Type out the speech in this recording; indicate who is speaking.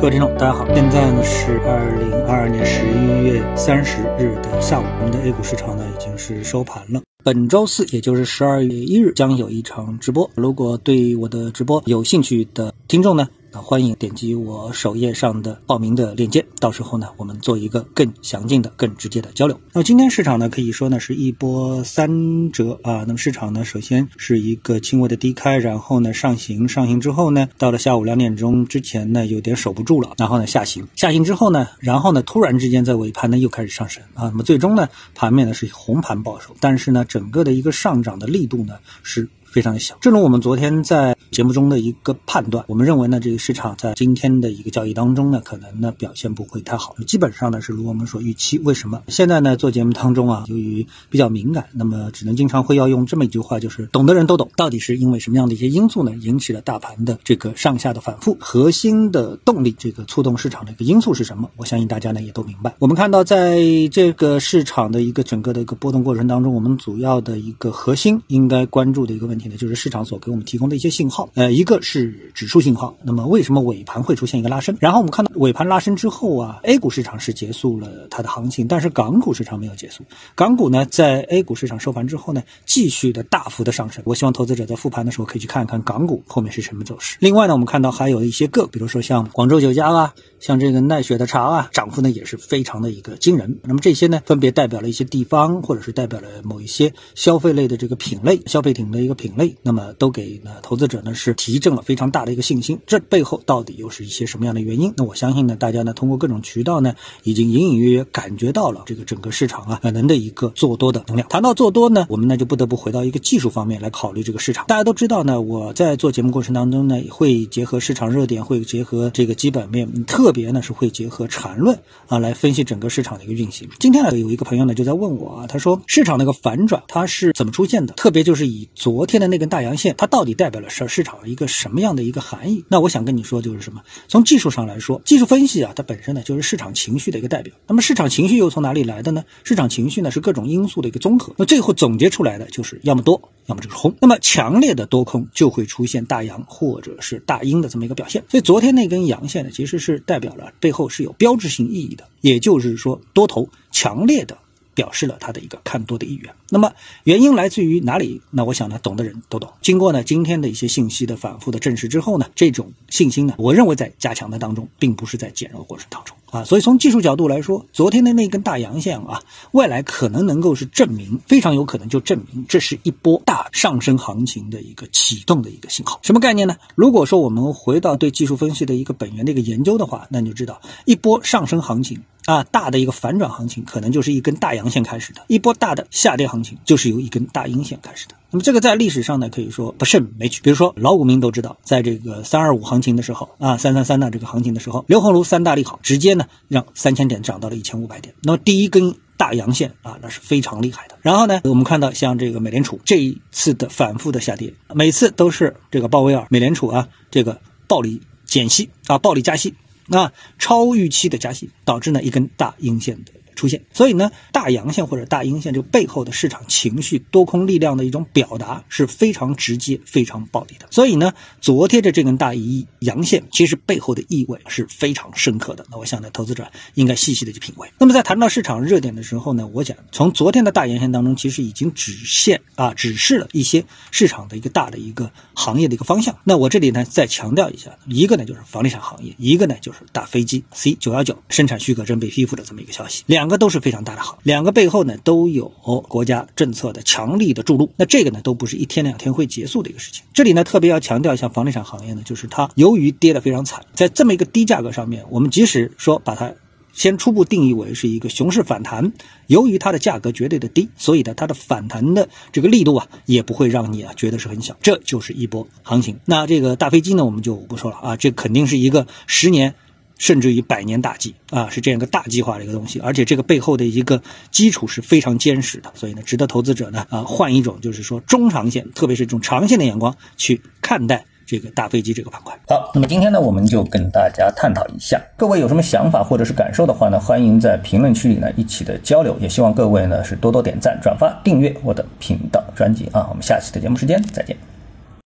Speaker 1: 各位听众，大家好，现在呢是二零二二年十一月三十日的下午，我们的 A 股市场呢已经是收盘了。本周四，也就是十二月一日，将有一场直播。如果对我的直播有兴趣的听众呢？那欢迎点击我首页上的报名的链接，到时候呢，我们做一个更详尽的、更直接的交流。那么今天市场呢，可以说呢是一波三折啊。那么市场呢，首先是一个轻微的低开，然后呢上行，上行之后呢，到了下午两点钟之前呢，有点守不住了，然后呢下行，下行之后呢，然后呢突然之间在尾盘呢又开始上升啊。那么最终呢，盘面呢是红盘报收，但是呢，整个的一个上涨的力度呢是。非常的小，正如我们昨天在节目中的一个判断，我们认为呢，这个市场在今天的一个交易当中呢，可能呢表现不会太好，基本上呢是如我们所预期。为什么？现在呢做节目当中啊，由于比较敏感，那么只能经常会要用这么一句话，就是懂的人都懂，到底是因为什么样的一些因素呢，引起了大盘的这个上下的反复？核心的动力，这个触动市场的一个因素是什么？我相信大家呢也都明白。我们看到在这个市场的一个整个的一个波动过程当中，我们主要的一个核心应该关注的一个问题就是市场所给我们提供的一些信号，呃，一个是指数信号。那么为什么尾盘会出现一个拉升？然后我们看到尾盘拉升之后啊，A 股市场是结束了它的行情，但是港股市场没有结束。港股呢，在 A 股市场收盘之后呢，继续的大幅的上升。我希望投资者在复盘的时候可以去看一看港股后面是什么走势。另外呢，我们看到还有一些个，比如说像广州酒家啊，像这个奈雪的茶啊，涨幅呢也是非常的一个惊人。那么这些呢，分别代表了一些地方，或者是代表了某一些消费类的这个品类，消费品的一个品类。那么都给呢投资者呢是提振了非常大的一个信心，这背后到底又是一些什么样的原因？那我相相信呢，大家呢通过各种渠道呢，已经隐隐约约感觉到了这个整个市场啊可能的一个做多的能量。谈到做多呢，我们呢就不得不回到一个技术方面来考虑这个市场。大家都知道呢，我在做节目过程当中呢，会结合市场热点，会结合这个基本面，特别呢是会结合缠论啊来分析整个市场的一个运行。今天呢有一个朋友呢就在问我啊，他说市场那个反转它是怎么出现的？特别就是以昨天的那根大阳线。它到底代表了市市场一个什么样的一个含义？那我想跟你说，就是什么？从技术上来说，技术术分析啊，它本身呢就是市场情绪的一个代表。那么市场情绪又从哪里来的呢？市场情绪呢是各种因素的一个综合。那最后总结出来的就是要么多，要么就是空。那么强烈的多空就会出现大阳或者是大阴的这么一个表现。所以昨天那根阳线呢，其实是代表了背后是有标志性意义的，也就是说多头强烈的。表示了他的一个看多的意愿。那么原因来自于哪里？那我想呢，懂的人都懂。经过呢今天的一些信息的反复的证实之后呢，这种信心呢，我认为在加强的当中，并不是在减弱过程当中啊。所以从技术角度来说，昨天的那根大阳线啊，未来可能能够是证明，非常有可能就证明这是一波大上升行情的一个启动的一个信号。什么概念呢？如果说我们回到对技术分析的一个本源的一个研究的话，那你就知道一波上升行情。啊，大的一个反转行情可能就是一根大阳线开始的，一波大的下跌行情就是由一根大阴线开始的。那么这个在历史上呢，可以说不胜枚举。比如说老股民都知道，在这个三二五行情的时候啊，三三三的这个行情的时候，刘鸿儒三大利好，直接呢让三千点涨到了一千五百点。那么第一根大阳线啊，那是非常厉害的。然后呢，我们看到像这个美联储这一次的反复的下跌，每次都是这个鲍威尔美联储啊，这个暴力减息啊，暴力加息。那超预期的加息导致呢一根大阴线的。出现，所以呢，大阳线或者大阴线，这个背后的市场情绪多空力量的一种表达是非常直接、非常暴力的。所以呢，昨天的这根大一阳线，其实背后的意味是非常深刻的。那我想呢，投资者应该细细的去品味。那么在谈到市场热点的时候呢，我讲从昨天的大阳线当中，其实已经指现啊，指示了一些市场的一个大的一个行业的一个方向。那我这里呢再强调一下，一个呢就是房地产行业，一个呢就是大飞机 C 九幺九生产许可证被批复的这么一个消息，两。两个都是非常大的好，两个背后呢都有国家政策的强力的注入，那这个呢都不是一天两天会结束的一个事情。这里呢特别要强调一下房地产行业呢，就是它由于跌得非常惨，在这么一个低价格上面，我们即使说把它先初步定义为是一个熊市反弹，由于它的价格绝对的低，所以呢它的反弹的这个力度啊也不会让你啊觉得是很小，这就是一波行情。那这个大飞机呢我们就不说了啊，这肯定是一个十年。甚至于百年大计啊，是这样一个大计划的一个东西，而且这个背后的一个基础是非常坚实的，所以呢，值得投资者呢啊换一种就是说中长线，特别是这种长线的眼光去看待这个大飞机这个板块。好，那么今天呢，我们就跟大家探讨一下，各位有什么想法或者是感受的话呢，欢迎在评论区里呢一起的交流，也希望各位呢是多多点赞、转发、订阅我的频道专辑啊，我们下期的节目时间再见。